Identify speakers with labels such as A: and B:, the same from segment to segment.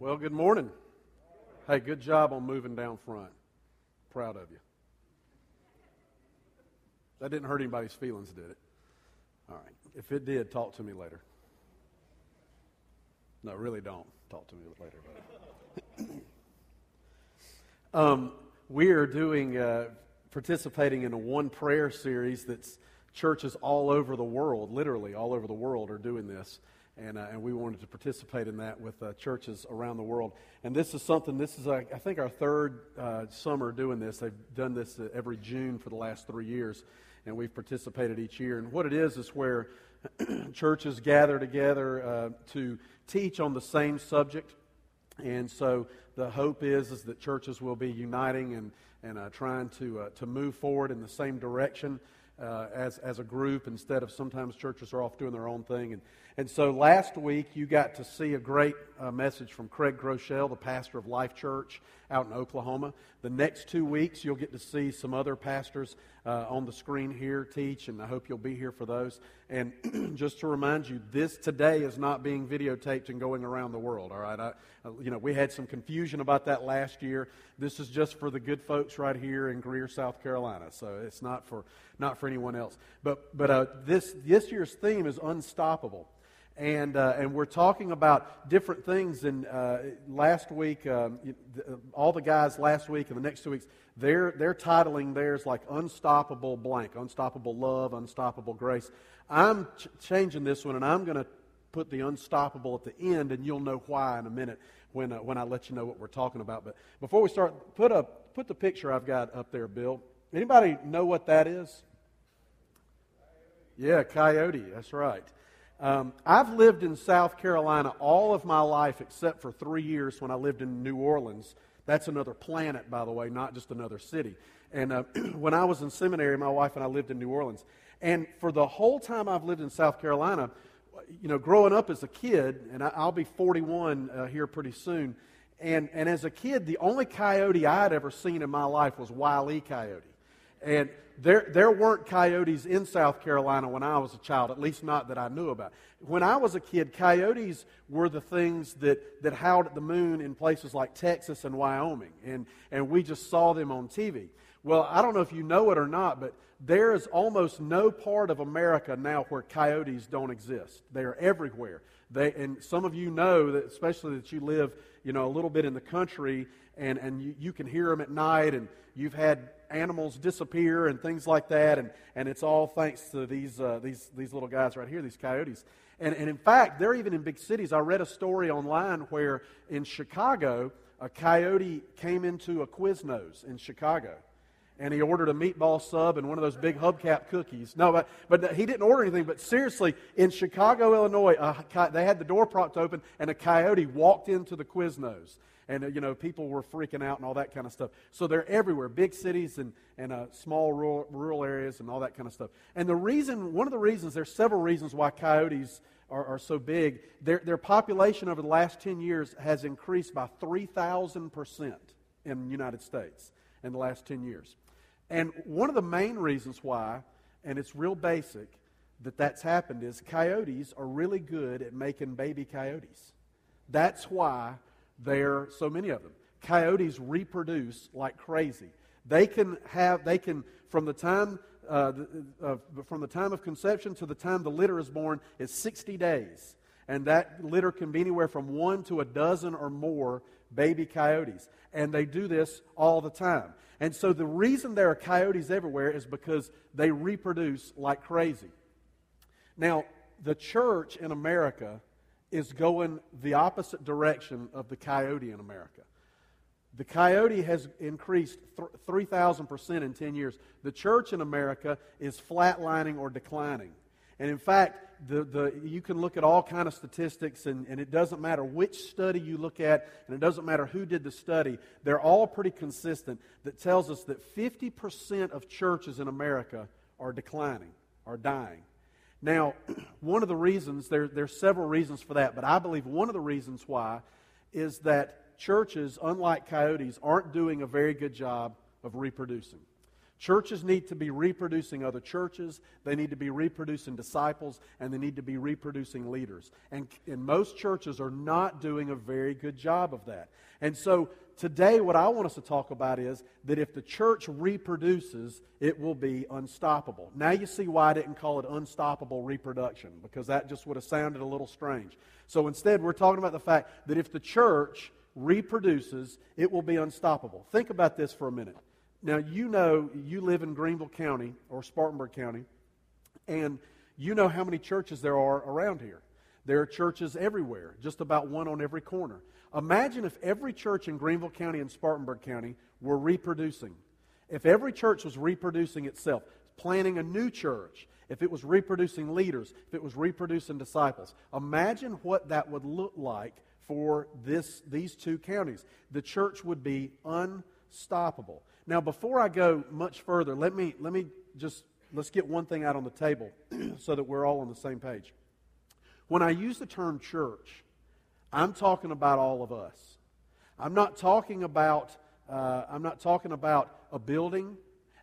A: Well, good morning. Hey, good job on moving down front. Proud of you. That didn't hurt anybody's feelings, did it? All right. If it did, talk to me later. No, really don't. Talk to me later. um, we are doing, uh, participating in a one prayer series that's churches all over the world, literally all over the world, are doing this and, uh, and we wanted to participate in that with uh, churches around the world. And this is something, this is, uh, I think, our third uh, summer doing this. They've done this uh, every June for the last three years, and we've participated each year. And what it is is where churches gather together uh, to teach on the same subject. And so the hope is, is that churches will be uniting and, and trying to, to move forward in the same direction. Uh, as, as a group instead of sometimes churches are off doing their own thing. And, and so last week you got to see a great uh, message from Craig Groeschel, the pastor of Life Church out in Oklahoma. The next two weeks you'll get to see some other pastors uh, on the screen here teach, and I hope you'll be here for those. And just to remind you, this today is not being videotaped and going around the world. All right, I, uh, you know we had some confusion about that last year. This is just for the good folks right here in Greer, South Carolina. So it's not for not for anyone else. But but uh, this this year's theme is unstoppable and uh, and we're talking about different things. And uh, last week, um, all the guys last week and the next two weeks, they're they're titling theirs like "Unstoppable Blank," "Unstoppable Love," "Unstoppable Grace." I'm ch- changing this one, and I'm going to put the unstoppable at the end, and you'll know why in a minute when uh, when I let you know what we're talking about. But before we start, put a put the picture I've got up there, Bill. Anybody know what that is? Yeah, coyote. That's right. Um, I've lived in South Carolina all of my life except for three years when I lived in New Orleans. That's another planet, by the way, not just another city. And uh, when I was in seminary, my wife and I lived in New Orleans. And for the whole time I've lived in South Carolina, you know, growing up as a kid, and I'll be 41 uh, here pretty soon, and, and as a kid, the only coyote I'd ever seen in my life was Wile E. Coyote. And there, there weren't coyotes in South Carolina when I was a child, at least not that I knew about. When I was a kid, coyotes were the things that, that howled at the moon in places like Texas and Wyoming, and, and we just saw them on TV. Well, I don't know if you know it or not, but there is almost no part of America now where coyotes don't exist. They are everywhere. They, and some of you know that, especially that you live, you know, a little bit in the country, and, and you, you can hear them at night, and you've had animals disappear and things like that, and, and it's all thanks to these, uh, these, these little guys right here, these coyotes. And, and in fact, they're even in big cities. I read a story online where in Chicago, a coyote came into a Quiznos in Chicago and he ordered a meatball sub and one of those big hubcap cookies. No, but, but he didn't order anything. But seriously, in Chicago, Illinois, they had the door propped open and a coyote walked into the Quiznos and uh, you know people were freaking out and all that kind of stuff. So they're everywhere, big cities and and uh, small rural, rural areas and all that kind of stuff. And the reason, one of the reasons, there's several reasons why coyotes are, are so big. Their their population over the last ten years has increased by three thousand percent in the United States in the last ten years. And one of the main reasons why, and it's real basic, that that's happened is coyotes are really good at making baby coyotes. That's why there are so many of them. Coyotes reproduce like crazy. They can have, they can, from the time, uh, uh, from the time of conception to the time the litter is born is 60 days. And that litter can be anywhere from one to a dozen or more baby coyotes. And they do this all the time. And so the reason there are coyotes everywhere is because they reproduce like crazy. Now, the church in America is going the opposite direction of the coyote in America. The coyote has increased 3,000% in 10 years. The church in America is flatlining or declining. And in fact, the, the, you can look at all kind of statistics, and, and it doesn't matter which study you look at, and it doesn't matter who did the study. They're all pretty consistent that tells us that 50% of churches in America are declining, are dying. Now, one of the reasons, there, there's several reasons for that, but I believe one of the reasons why is that churches, unlike coyotes, aren't doing a very good job of reproducing. Churches need to be reproducing other churches, they need to be reproducing disciples, and they need to be reproducing leaders. And, and most churches are not doing a very good job of that. And so today, what I want us to talk about is that if the church reproduces, it will be unstoppable. Now you see why I didn't call it unstoppable reproduction, because that just would have sounded a little strange. So instead, we're talking about the fact that if the church reproduces, it will be unstoppable. Think about this for a minute. Now, you know, you live in Greenville County or Spartanburg County, and you know how many churches there are around here. There are churches everywhere, just about one on every corner. Imagine if every church in Greenville County and Spartanburg County were reproducing. If every church was reproducing itself, planning a new church, if it was reproducing leaders, if it was reproducing disciples, imagine what that would look like for this, these two counties. The church would be unstoppable. Now, before I go much further, let me, let me just let's get one thing out on the table so that we're all on the same page. When I use the term church, I'm talking about all of us. I'm not talking about uh, I'm not talking about a building,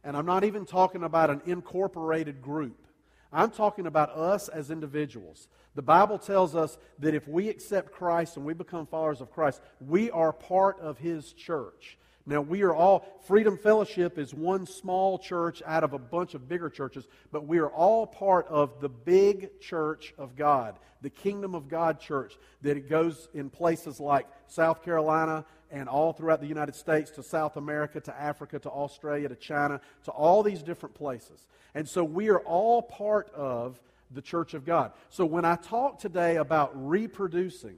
A: and I'm not even talking about an incorporated group. I'm talking about us as individuals. The Bible tells us that if we accept Christ and we become followers of Christ, we are part of His church. Now, we are all, Freedom Fellowship is one small church out of a bunch of bigger churches, but we are all part of the big church of God, the Kingdom of God church, that it goes in places like South Carolina and all throughout the United States to South America, to Africa, to Australia, to China, to all these different places. And so we are all part of the church of God. So when I talk today about reproducing,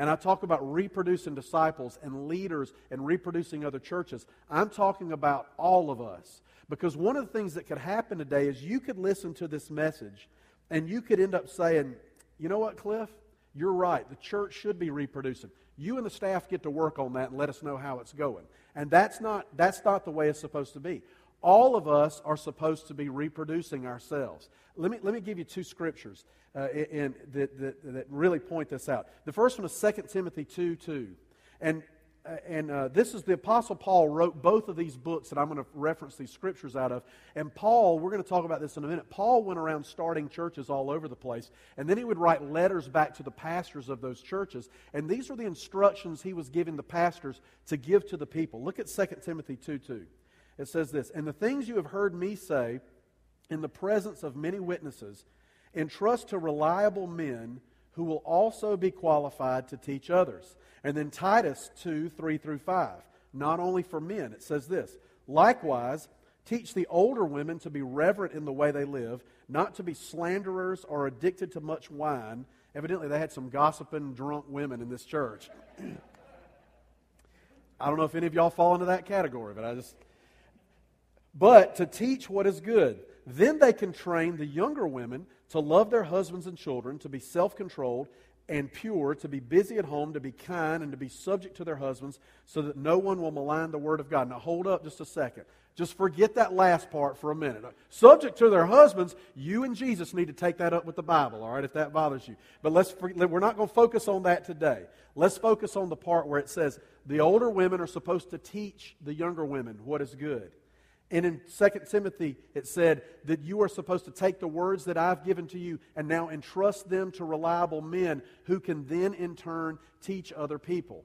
A: and I talk about reproducing disciples and leaders and reproducing other churches, I'm talking about all of us. Because one of the things that could happen today is you could listen to this message and you could end up saying, you know what, Cliff? You're right. The church should be reproducing. You and the staff get to work on that and let us know how it's going. And that's not, that's not the way it's supposed to be. All of us are supposed to be reproducing ourselves. Let me, let me give you two scriptures uh, in, that, that, that, really point this out. The first one is 2 Timothy 2 2. And, uh, and uh, this is the Apostle Paul wrote both of these books that I'm going to reference these scriptures out of. And Paul, we're going to talk about this in a minute. Paul went around starting churches all over the place. And then he would write letters back to the pastors of those churches. And these are the instructions he was giving the pastors to give to the people. Look at 2 Timothy 2 2. It says this And the things you have heard me say in the presence of many witnesses, entrust to reliable men who will also be qualified to teach others. And then Titus 2 3 through 5. Not only for men, it says this Likewise, teach the older women to be reverent in the way they live, not to be slanderers or addicted to much wine. Evidently, they had some gossiping, drunk women in this church. I don't know if any of y'all fall into that category, but I just. But to teach what is good then they can train the younger women to love their husbands and children, to be self controlled and pure, to be busy at home, to be kind, and to be subject to their husbands, so that no one will malign the word of God. Now, hold up just a second. Just forget that last part for a minute. Uh, subject to their husbands, you and Jesus need to take that up with the Bible, all right, if that bothers you. But let's, we're not going to focus on that today. Let's focus on the part where it says the older women are supposed to teach the younger women what is good. And in 2 Timothy, it said that you are supposed to take the words that I've given to you and now entrust them to reliable men who can then, in turn, teach other people.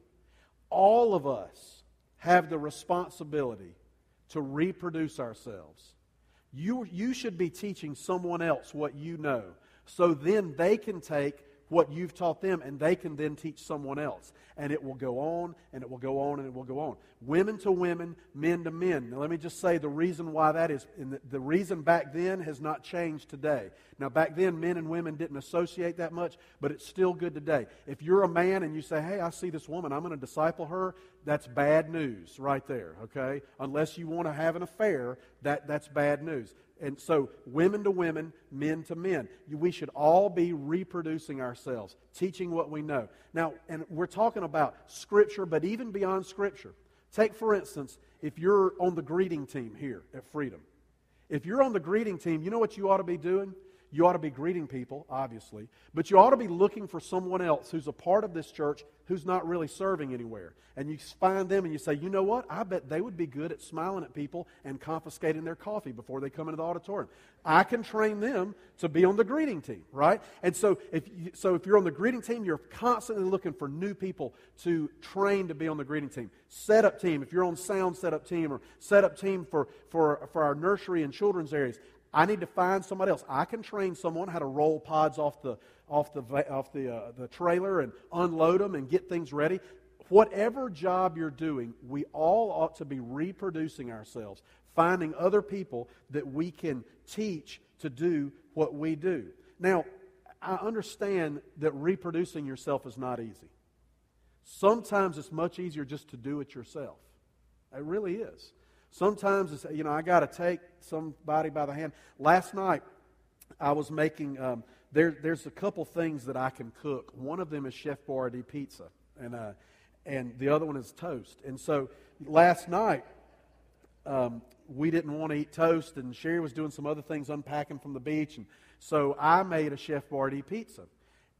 A: All of us have the responsibility to reproduce ourselves. You, you should be teaching someone else what you know so then they can take what you've taught them, and they can then teach someone else. And it will go on, and it will go on, and it will go on. Women to women, men to men. Now, let me just say the reason why that is, the, the reason back then has not changed today. Now, back then, men and women didn't associate that much, but it's still good today. If you're a man and you say, hey, I see this woman, I'm going to disciple her, that's bad news right there, okay? Unless you want to have an affair, that, that's bad news. And so, women to women, men to men. We should all be reproducing ourselves, teaching what we know. Now, and we're talking about Scripture, but even beyond Scripture. Take, for instance, if you're on the greeting team here at Freedom. If you're on the greeting team, you know what you ought to be doing? You ought to be greeting people, obviously, but you ought to be looking for someone else who's a part of this church who's not really serving anywhere. And you find them and you say, you know what? I bet they would be good at smiling at people and confiscating their coffee before they come into the auditorium. I can train them to be on the greeting team, right? And so if, you, so if you're on the greeting team, you're constantly looking for new people to train to be on the greeting team. Setup team, if you're on sound setup team or setup team for, for, for our nursery and children's areas, I need to find somebody else. I can train someone how to roll pods off the, off the, off the, uh, the trailer and unload them and get things ready. Whatever job you're doing, we all ought to be reproducing ourselves, finding other people that we can teach to do what we do. Now, I understand that reproducing yourself is not easy. Sometimes it's much easier just to do it yourself. It really is. Sometimes it's, you know, I got to take somebody by the hand. Last night, I was making, um, there, there's a couple things that I can cook. One of them is Chef Boyardee pizza, and, uh, and the other one is toast. And so last night, um, we didn't want to eat toast, and Sherry was doing some other things, unpacking from the beach. And so I made a Chef Boyardee pizza.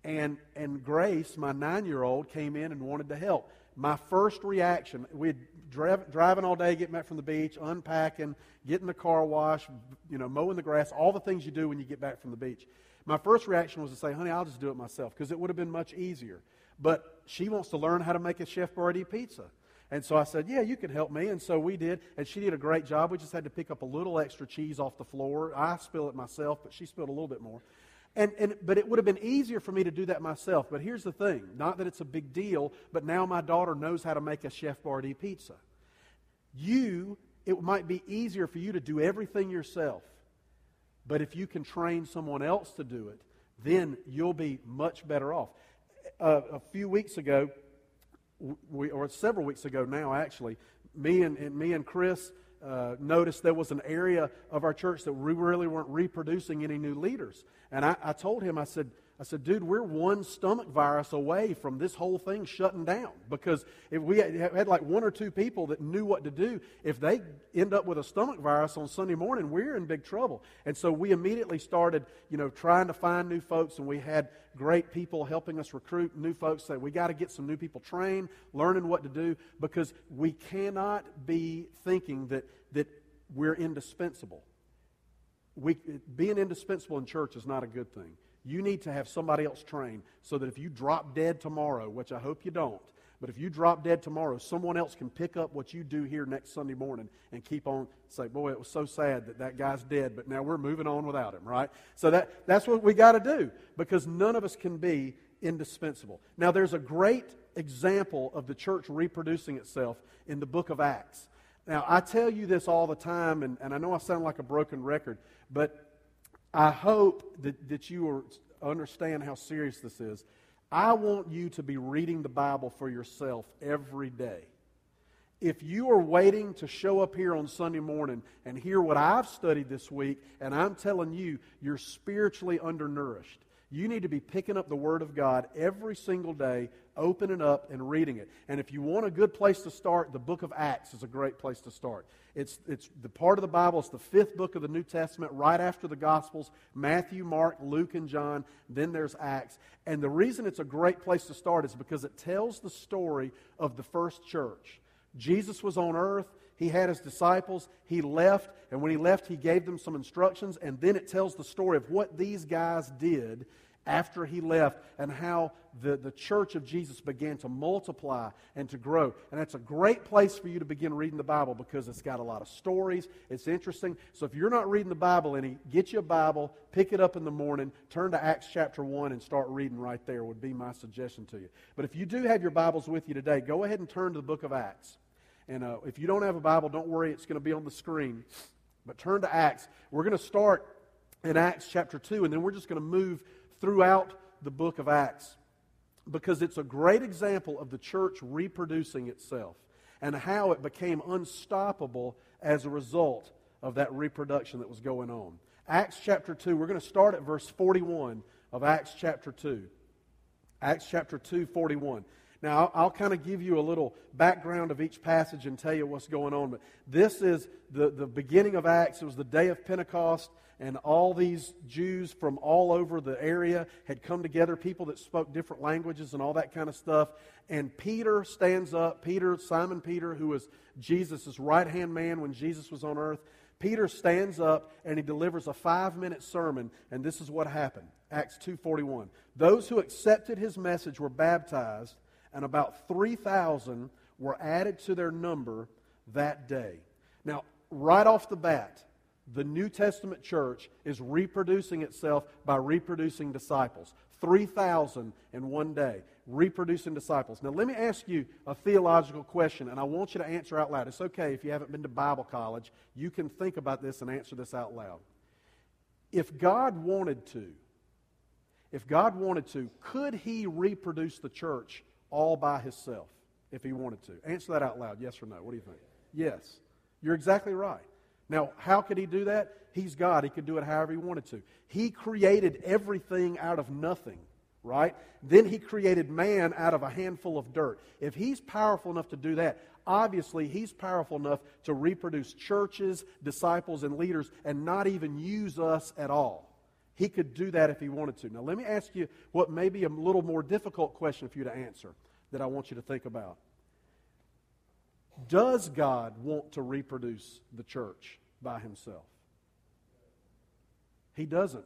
A: And, and Grace, my nine year old, came in and wanted to help. My first reaction, we had driving all day, getting back from the beach, unpacking, getting the car wash, you know, mowing the grass, all the things you do when you get back from the beach. My first reaction was to say, honey, I'll just do it myself because it would have been much easier. But she wants to learn how to make a Chef Boyardee pizza. And so I said, Yeah, you can help me. And so we did. And she did a great job. We just had to pick up a little extra cheese off the floor. I spill it myself, but she spilled a little bit more. And, and, but it would have been easier for me to do that myself. But here's the thing not that it's a big deal, but now my daughter knows how to make a Chef Boyardee pizza. You, it might be easier for you to do everything yourself. But if you can train someone else to do it, then you'll be much better off. Uh, a few weeks ago, we, or several weeks ago now, actually, me and, and me and Chris uh, noticed there was an area of our church that we really weren't reproducing any new leaders. And I, I told him, I said, I said, dude, we're one stomach virus away from this whole thing shutting down. Because if we had like one or two people that knew what to do, if they end up with a stomach virus on Sunday morning, we're in big trouble. And so we immediately started, you know, trying to find new folks, and we had great people helping us recruit new folks. Say, we got to get some new people trained, learning what to do, because we cannot be thinking that, that we're indispensable. We, being indispensable in church is not a good thing. You need to have somebody else train so that if you drop dead tomorrow, which I hope you don't, but if you drop dead tomorrow, someone else can pick up what you do here next Sunday morning and keep on say, boy, it was so sad that that guy's dead, but now we're moving on without him, right? So that, that's what we got to do because none of us can be indispensable. Now, there's a great example of the church reproducing itself in the book of Acts. Now, I tell you this all the time, and, and I know I sound like a broken record, but I hope that, that you understand how serious this is. I want you to be reading the Bible for yourself every day. If you are waiting to show up here on Sunday morning and hear what I've studied this week, and I'm telling you, you're spiritually undernourished, you need to be picking up the Word of God every single day, opening up and reading it. And if you want a good place to start, the book of Acts is a great place to start. It's, it's the part of the Bible, it's the fifth book of the New Testament, right after the Gospels Matthew, Mark, Luke, and John. Then there's Acts. And the reason it's a great place to start is because it tells the story of the first church. Jesus was on earth. He had his disciples. He left. And when he left, he gave them some instructions. And then it tells the story of what these guys did after he left and how the, the church of Jesus began to multiply and to grow. And that's a great place for you to begin reading the Bible because it's got a lot of stories. It's interesting. So if you're not reading the Bible any, get you a Bible, pick it up in the morning, turn to Acts chapter 1 and start reading right there would be my suggestion to you. But if you do have your Bibles with you today, go ahead and turn to the book of Acts. And uh, if you don't have a Bible, don't worry, it's going to be on the screen. But turn to Acts. We're going to start in Acts chapter 2, and then we're just going to move throughout the book of Acts because it's a great example of the church reproducing itself and how it became unstoppable as a result of that reproduction that was going on. Acts chapter 2, we're going to start at verse 41 of Acts chapter 2. Acts chapter 2, 41. Now, I'll, I'll kind of give you a little background of each passage and tell you what's going on. But this is the, the beginning of Acts. It was the day of Pentecost. And all these Jews from all over the area had come together, people that spoke different languages and all that kind of stuff. And Peter stands up, Peter, Simon Peter, who was Jesus' right hand man when Jesus was on earth. Peter stands up and he delivers a five minute sermon, and this is what happened. Acts 2.41. Those who accepted his message were baptized, and about 3,000 were added to their number that day. Now, right off the bat, the New Testament church is reproducing itself by reproducing disciples. 3,000 in one day, reproducing disciples. Now, let me ask you a theological question, and I want you to answer out loud. It's okay if you haven't been to Bible college, you can think about this and answer this out loud. If God wanted to, if God wanted to, could He reproduce the church all by Himself if He wanted to? Answer that out loud, yes or no. What do you think? Yes. You're exactly right. Now, how could he do that? He's God. He could do it however he wanted to. He created everything out of nothing, right? Then he created man out of a handful of dirt. If he's powerful enough to do that, obviously he's powerful enough to reproduce churches, disciples, and leaders and not even use us at all. He could do that if he wanted to. Now, let me ask you what may be a little more difficult question for you to answer that I want you to think about. Does God want to reproduce the church by himself? He doesn't.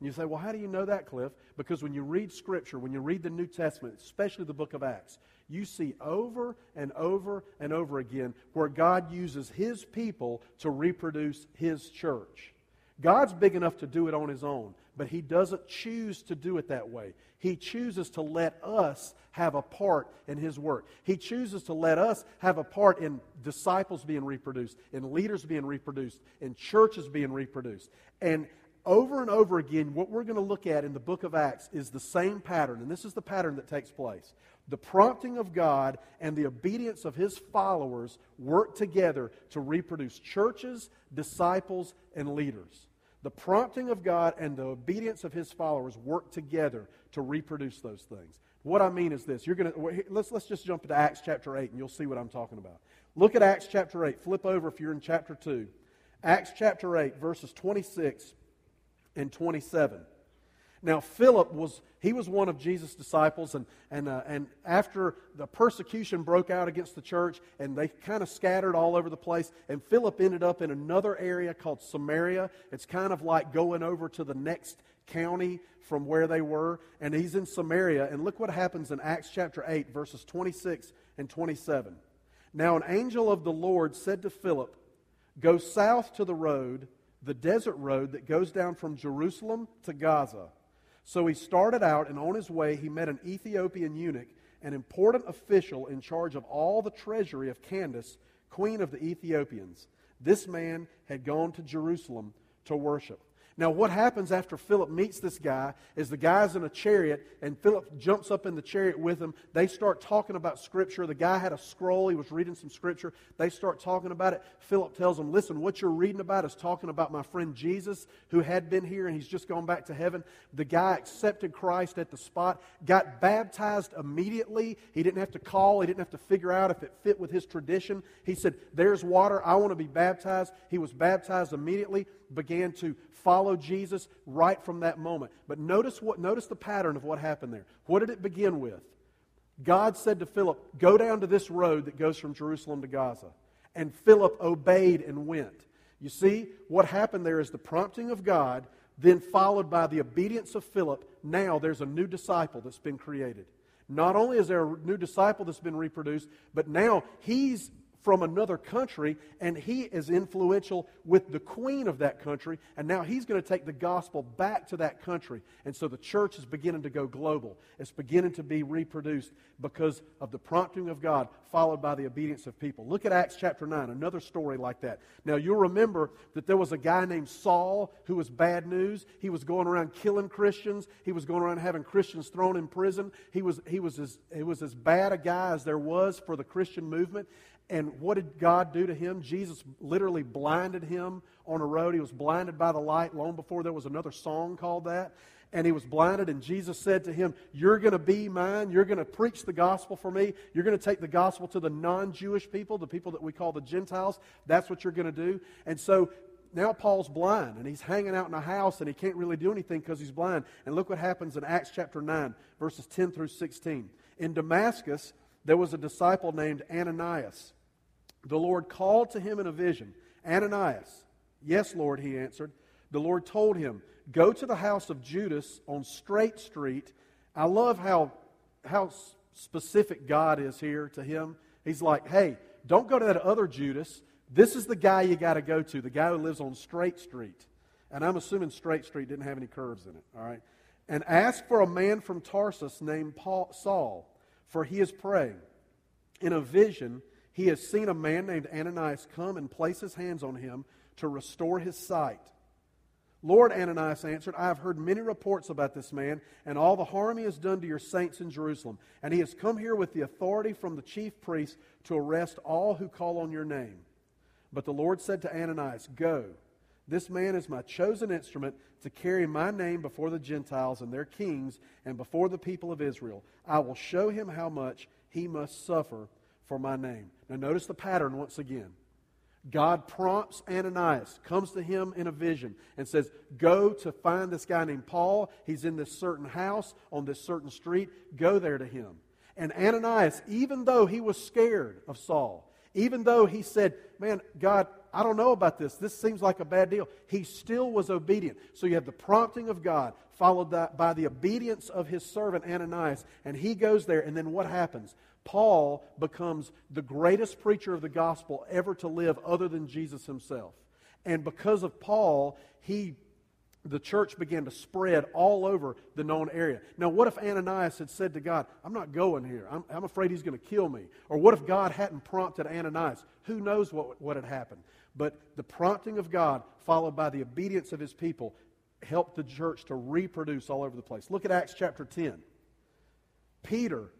A: And you say, well, how do you know that, Cliff? Because when you read Scripture, when you read the New Testament, especially the book of Acts, you see over and over and over again where God uses His people to reproduce His church. God's big enough to do it on His own, but He doesn't choose to do it that way. He chooses to let us have a part in His work. He chooses to let us have a part in disciples being reproduced, in leaders being reproduced, in churches being reproduced. And over and over again, what we're going to look at in the book of Acts is the same pattern, and this is the pattern that takes place. The prompting of God and the obedience of His followers work together to reproduce churches, disciples, and leaders. The prompting of God and the obedience of His followers work together to reproduce those things. What I mean is this. You're going to let's let's just jump into Acts chapter 8 and you'll see what I'm talking about. Look at Acts chapter 8. Flip over if you're in chapter 2. Acts chapter 8 verses 26 and 27. Now, Philip was, he was one of Jesus' disciples, and, and, uh, and after the persecution broke out against the church, and they kind of scattered all over the place, and Philip ended up in another area called Samaria. It's kind of like going over to the next county from where they were, and he's in Samaria. And look what happens in Acts chapter 8, verses 26 and 27. Now, an angel of the Lord said to Philip, Go south to the road, the desert road that goes down from Jerusalem to Gaza. So he started out, and on his way, he met an Ethiopian eunuch, an important official in charge of all the treasury of Candace, queen of the Ethiopians. This man had gone to Jerusalem to worship. Now, what happens after Philip meets this guy is the guy's in a chariot, and Philip jumps up in the chariot with him. They start talking about Scripture. The guy had a scroll, he was reading some Scripture. They start talking about it. Philip tells them, Listen, what you're reading about is talking about my friend Jesus, who had been here and he's just gone back to heaven. The guy accepted Christ at the spot, got baptized immediately. He didn't have to call, he didn't have to figure out if it fit with his tradition. He said, There's water, I want to be baptized. He was baptized immediately, began to follow Jesus right from that moment. But notice what notice the pattern of what happened there. What did it begin with? God said to Philip, "Go down to this road that goes from Jerusalem to Gaza." And Philip obeyed and went. You see, what happened there is the prompting of God, then followed by the obedience of Philip. Now there's a new disciple that's been created. Not only is there a new disciple that's been reproduced, but now he's from another country, and he is influential with the queen of that country, and now he's going to take the gospel back to that country. And so the church is beginning to go global. It's beginning to be reproduced because of the prompting of God, followed by the obedience of people. Look at Acts chapter 9, another story like that. Now, you'll remember that there was a guy named Saul who was bad news. He was going around killing Christians, he was going around having Christians thrown in prison. He was, he was, as, he was as bad a guy as there was for the Christian movement. And what did God do to him? Jesus literally blinded him on a road. He was blinded by the light long before there was another song called that. And he was blinded, and Jesus said to him, You're going to be mine. You're going to preach the gospel for me. You're going to take the gospel to the non Jewish people, the people that we call the Gentiles. That's what you're going to do. And so now Paul's blind and he's hanging out in a house and he can't really do anything because he's blind. And look what happens in Acts chapter 9, verses 10 through 16. In Damascus, there was a disciple named Ananias. The Lord called to him in a vision Ananias. Yes, Lord, he answered. The Lord told him, Go to the house of Judas on Straight Street. I love how, how specific God is here to him. He's like, Hey, don't go to that other Judas. This is the guy you got to go to, the guy who lives on Straight Street. And I'm assuming Straight Street didn't have any curves in it, all right? And ask for a man from Tarsus named Paul, Saul, for he is praying. In a vision, he has seen a man named Ananias come and place his hands on him to restore his sight. Lord, Ananias answered, I have heard many reports about this man and all the harm he has done to your saints in Jerusalem. And he has come here with the authority from the chief priests to arrest all who call on your name. But the Lord said to Ananias, Go. This man is my chosen instrument to carry my name before the Gentiles and their kings and before the people of Israel. I will show him how much he must suffer for my name. Now, notice the pattern once again. God prompts Ananias, comes to him in a vision, and says, Go to find this guy named Paul. He's in this certain house on this certain street. Go there to him. And Ananias, even though he was scared of Saul, even though he said, Man, God, I don't know about this. This seems like a bad deal. He still was obedient. So you have the prompting of God, followed by the obedience of his servant Ananias. And he goes there, and then what happens? Paul becomes the greatest preacher of the gospel ever to live other than Jesus himself. And because of Paul, he the church began to spread all over the known area. Now, what if Ananias had said to God, I'm not going here. I'm, I'm afraid he's going to kill me. Or what if God hadn't prompted Ananias? Who knows what, what had happened? But the prompting of God, followed by the obedience of his people, helped the church to reproduce all over the place. Look at Acts chapter 10. Peter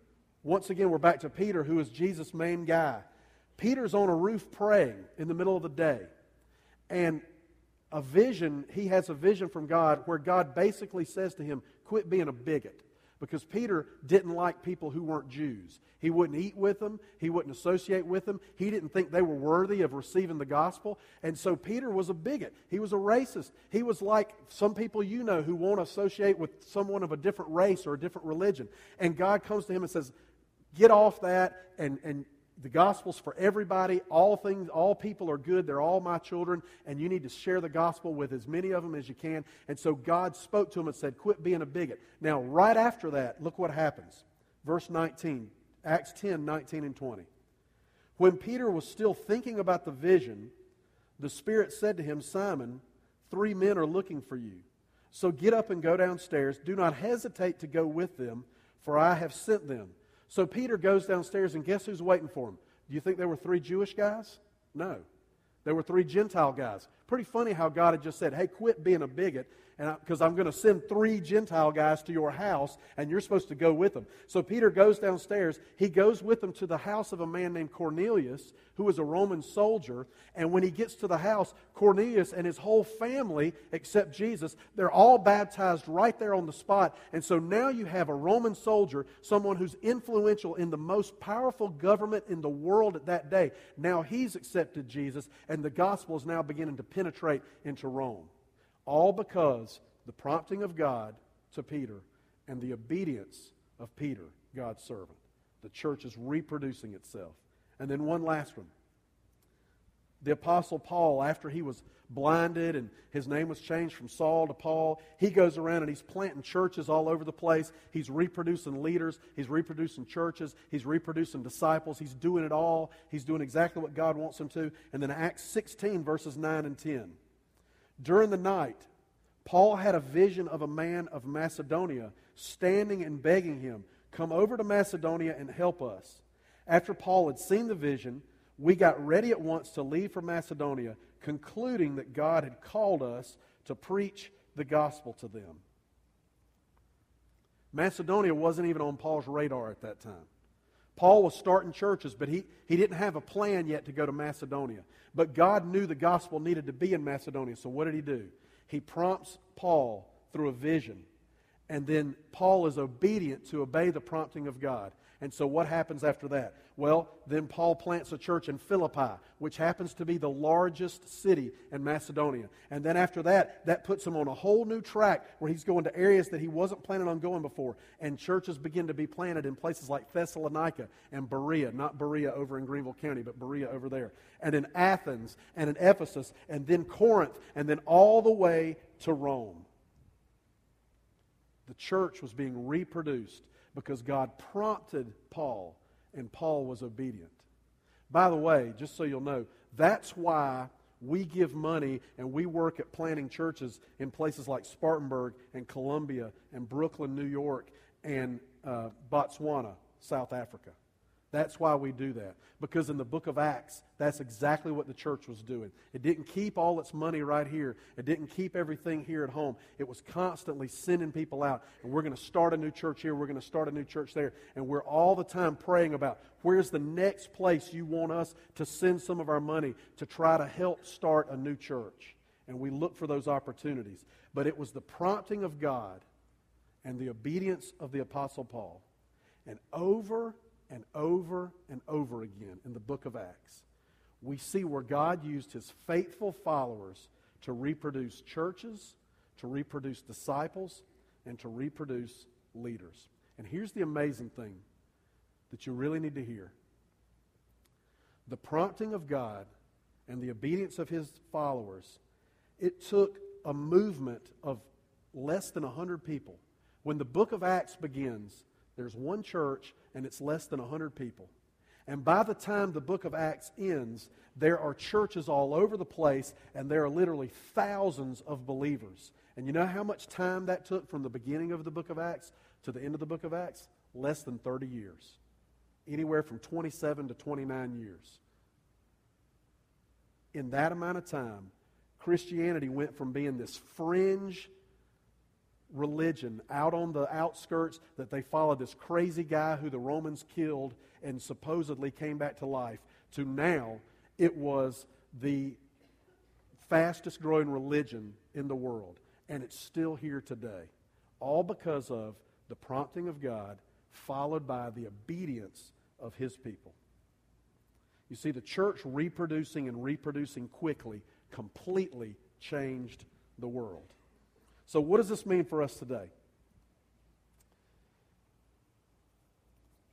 A: once again, we're back to Peter, who is Jesus' main guy. Peter's on a roof praying in the middle of the day. And a vision, he has a vision from God where God basically says to him, Quit being a bigot because Peter didn't like people who weren't Jews. He wouldn't eat with them, he wouldn't associate with them. He didn't think they were worthy of receiving the gospel. And so Peter was a bigot. He was a racist. He was like some people you know who won't associate with someone of a different race or a different religion. And God comes to him and says, Get off that and, and the gospel's for everybody. All things, all people are good. They're all my children, and you need to share the gospel with as many of them as you can. And so God spoke to him and said, Quit being a bigot. Now, right after that, look what happens. Verse 19, Acts 10, 19 and 20. When Peter was still thinking about the vision, the Spirit said to him, Simon, three men are looking for you. So get up and go downstairs. Do not hesitate to go with them, for I have sent them. So Peter goes downstairs, and guess who's waiting for him? Do you think there were three Jewish guys? No. There were three Gentile guys. Pretty funny how God had just said, hey, quit being a bigot because I'm going to send three Gentile guys to your house, and you're supposed to go with them. So Peter goes downstairs. He goes with them to the house of a man named Cornelius, who was a Roman soldier. And when he gets to the house, Cornelius and his whole family, except Jesus, they're all baptized right there on the spot. And so now you have a Roman soldier, someone who's influential in the most powerful government in the world at that day. Now he's accepted Jesus, and the gospel is now beginning to penetrate into Rome. All because the prompting of God to Peter and the obedience of Peter, God's servant. The church is reproducing itself. And then one last one. The Apostle Paul, after he was blinded and his name was changed from Saul to Paul, he goes around and he's planting churches all over the place. He's reproducing leaders, he's reproducing churches, he's reproducing disciples. He's doing it all. He's doing exactly what God wants him to. And then Acts 16, verses 9 and 10. During the night, Paul had a vision of a man of Macedonia standing and begging him, Come over to Macedonia and help us. After Paul had seen the vision, we got ready at once to leave for Macedonia, concluding that God had called us to preach the gospel to them. Macedonia wasn't even on Paul's radar at that time. Paul was starting churches, but he, he didn't have a plan yet to go to Macedonia. But God knew the gospel needed to be in Macedonia. So what did he do? He prompts Paul through a vision. And then Paul is obedient to obey the prompting of God. And so what happens after that? Well, then Paul plants a church in Philippi, which happens to be the largest city in Macedonia. And then after that, that puts him on a whole new track where he's going to areas that he wasn't planning on going before. And churches begin to be planted in places like Thessalonica and Berea, not Berea over in Greenville County, but Berea over there. And in Athens and in Ephesus and then Corinth and then all the way to Rome. The church was being reproduced because God prompted Paul and Paul was obedient. By the way, just so you'll know, that's why we give money and we work at planting churches in places like Spartanburg and Columbia and Brooklyn, New York, and uh, Botswana, South Africa. That's why we do that. Because in the book of Acts, that's exactly what the church was doing. It didn't keep all its money right here, it didn't keep everything here at home. It was constantly sending people out. And we're going to start a new church here, we're going to start a new church there. And we're all the time praying about where's the next place you want us to send some of our money to try to help start a new church. And we look for those opportunities. But it was the prompting of God and the obedience of the Apostle Paul. And over and over and over again in the book of Acts, we see where God used his faithful followers to reproduce churches, to reproduce disciples, and to reproduce leaders. And here's the amazing thing that you really need to hear the prompting of God and the obedience of his followers, it took a movement of less than 100 people. When the book of Acts begins, there's one church and it's less than 100 people. And by the time the book of Acts ends, there are churches all over the place, and there are literally thousands of believers. And you know how much time that took from the beginning of the book of Acts to the end of the book of Acts? Less than 30 years. Anywhere from 27 to 29 years. In that amount of time, Christianity went from being this fringe religion out on the outskirts that they followed this crazy guy who the Romans killed and supposedly came back to life to now it was the fastest growing religion in the world. And it's still here today. All because of the prompting of God, followed by the obedience of his people. You see, the church reproducing and reproducing quickly completely changed the world. So, what does this mean for us today?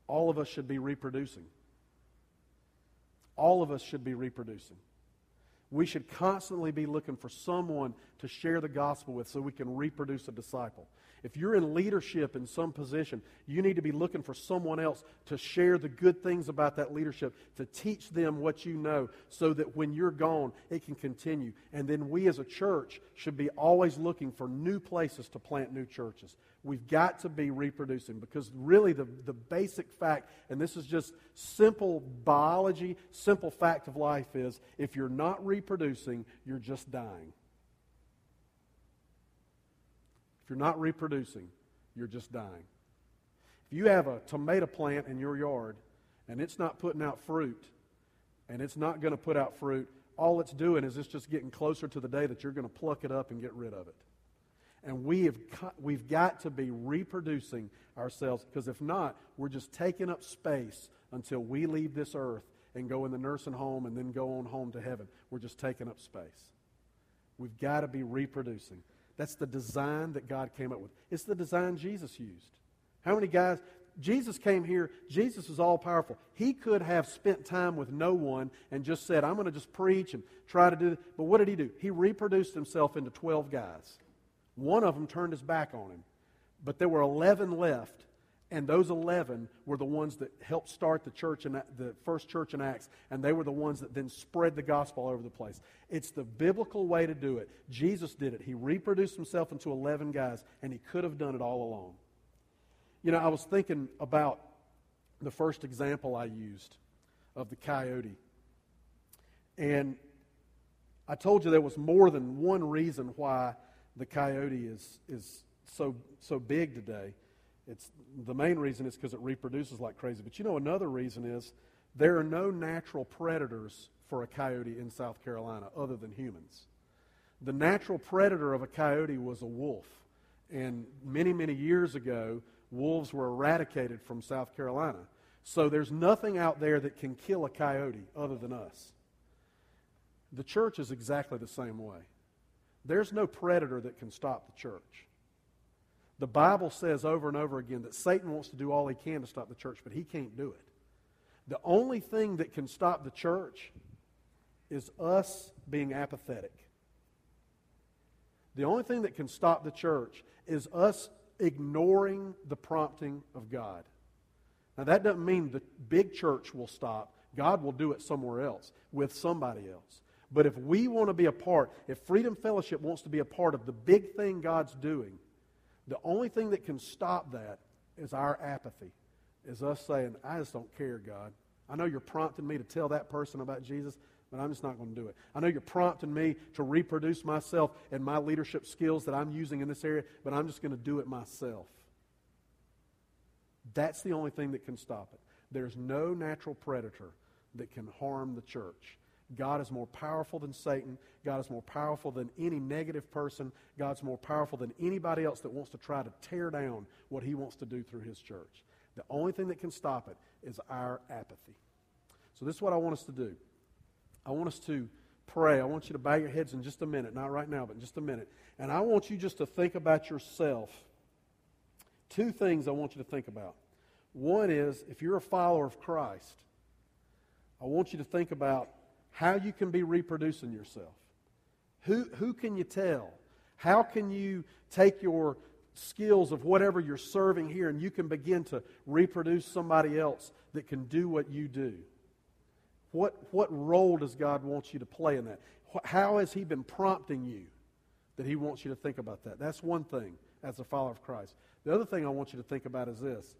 A: All of us should be reproducing. All of us should be reproducing. We should constantly be looking for someone to share the gospel with so we can reproduce a disciple. If you're in leadership in some position, you need to be looking for someone else to share the good things about that leadership, to teach them what you know, so that when you're gone, it can continue. And then we as a church should be always looking for new places to plant new churches. We've got to be reproducing because really the, the basic fact, and this is just simple biology, simple fact of life is if you're not reproducing, you're just dying If you're not reproducing, you're just dying. If you have a tomato plant in your yard and it's not putting out fruit, and it's not going to put out fruit, all it's doing is it's just getting closer to the day that you're going to pluck it up and get rid of it. And we have, we've got to be reproducing ourselves because if not, we're just taking up space until we leave this earth and go in the nursing home and then go on home to heaven. We're just taking up space. We've got to be reproducing. That's the design that God came up with. It's the design Jesus used. How many guys? Jesus came here. Jesus is all powerful. He could have spent time with no one and just said, I'm going to just preach and try to do this. But what did he do? He reproduced himself into 12 guys. One of them turned his back on him. But there were 11 left and those 11 were the ones that helped start the church in the first church in Acts, and they were the ones that then spread the gospel all over the place. It's the biblical way to do it. Jesus did it. He reproduced himself into 11 guys, and he could have done it all alone. You know, I was thinking about the first example I used of the coyote. And I told you there was more than one reason why the coyote is, is so, so big today. It's, the main reason is because it reproduces like crazy. But you know, another reason is there are no natural predators for a coyote in South Carolina other than humans. The natural predator of a coyote was a wolf. And many, many years ago, wolves were eradicated from South Carolina. So there's nothing out there that can kill a coyote other than us. The church is exactly the same way. There's no predator that can stop the church. The Bible says over and over again that Satan wants to do all he can to stop the church, but he can't do it. The only thing that can stop the church is us being apathetic. The only thing that can stop the church is us ignoring the prompting of God. Now, that doesn't mean the big church will stop. God will do it somewhere else with somebody else. But if we want to be a part, if Freedom Fellowship wants to be a part of the big thing God's doing, the only thing that can stop that is our apathy, is us saying, I just don't care, God. I know you're prompting me to tell that person about Jesus, but I'm just not going to do it. I know you're prompting me to reproduce myself and my leadership skills that I'm using in this area, but I'm just going to do it myself. That's the only thing that can stop it. There's no natural predator that can harm the church. God is more powerful than Satan. God is more powerful than any negative person. God's more powerful than anybody else that wants to try to tear down what he wants to do through his church. The only thing that can stop it is our apathy. So, this is what I want us to do. I want us to pray. I want you to bow your heads in just a minute, not right now, but in just a minute. And I want you just to think about yourself. Two things I want you to think about. One is if you're a follower of Christ, I want you to think about how you can be reproducing yourself. Who, who can you tell? How can you take your skills of whatever you're serving here and you can begin to reproduce somebody else that can do what you do? What, what role does God want you to play in that? How has He been prompting you that He wants you to think about that? That's one thing as a follower of Christ. The other thing I want you to think about is this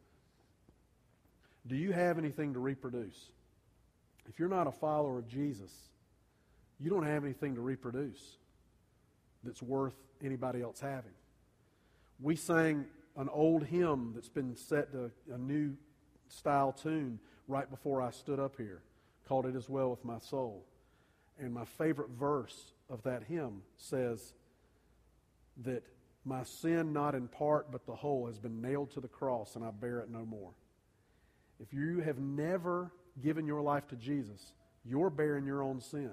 A: Do you have anything to reproduce? If you're not a follower of Jesus, you don't have anything to reproduce that's worth anybody else having. We sang an old hymn that's been set to a new style tune right before I stood up here called It Is Well With My Soul. And my favorite verse of that hymn says that my sin, not in part but the whole, has been nailed to the cross, and I bear it no more. If you have never given your life to Jesus, you're bearing your own sin.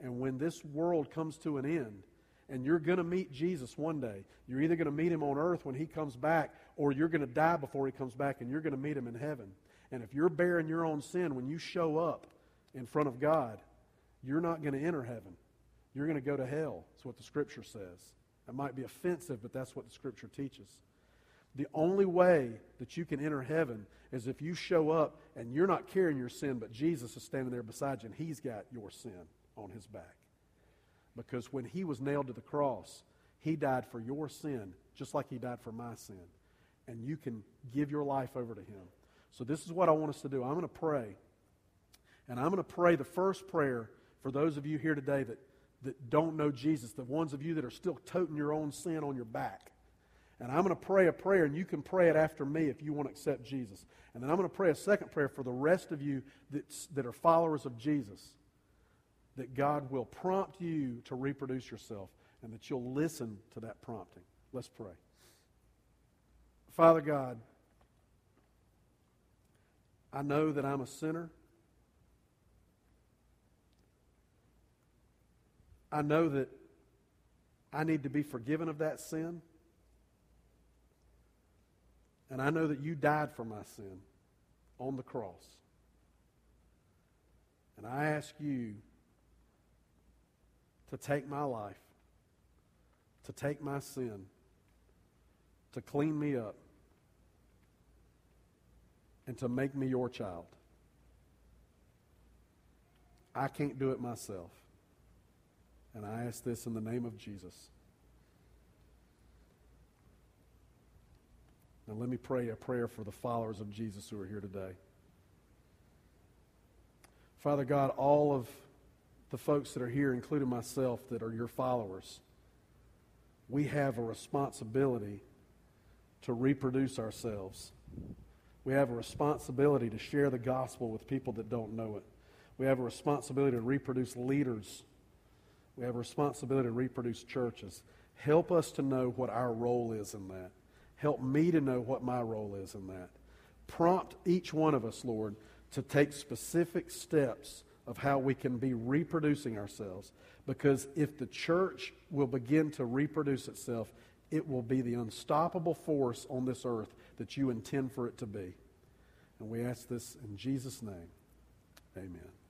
A: And when this world comes to an end, and you're going to meet Jesus one day, you're either going to meet him on earth when he comes back, or you're going to die before he comes back, and you're going to meet him in heaven. And if you're bearing your own sin when you show up in front of God, you're not going to enter heaven. You're going to go to hell. That's what the Scripture says. That might be offensive, but that's what the Scripture teaches. The only way that you can enter heaven is if you show up and you're not carrying your sin, but Jesus is standing there beside you and he's got your sin on his back. Because when he was nailed to the cross, he died for your sin just like he died for my sin. And you can give your life over to him. So, this is what I want us to do. I'm going to pray. And I'm going to pray the first prayer for those of you here today that, that don't know Jesus, the ones of you that are still toting your own sin on your back. And I'm going to pray a prayer, and you can pray it after me if you want to accept Jesus. And then I'm going to pray a second prayer for the rest of you that's, that are followers of Jesus, that God will prompt you to reproduce yourself and that you'll listen to that prompting. Let's pray. Father God, I know that I'm a sinner. I know that I need to be forgiven of that sin. And I know that you died for my sin on the cross. And I ask you to take my life, to take my sin, to clean me up, and to make me your child. I can't do it myself. And I ask this in the name of Jesus. Now, let me pray a prayer for the followers of Jesus who are here today. Father God, all of the folks that are here, including myself, that are your followers, we have a responsibility to reproduce ourselves. We have a responsibility to share the gospel with people that don't know it. We have a responsibility to reproduce leaders. We have a responsibility to reproduce churches. Help us to know what our role is in that. Help me to know what my role is in that. Prompt each one of us, Lord, to take specific steps of how we can be reproducing ourselves. Because if the church will begin to reproduce itself, it will be the unstoppable force on this earth that you intend for it to be. And we ask this in Jesus' name. Amen.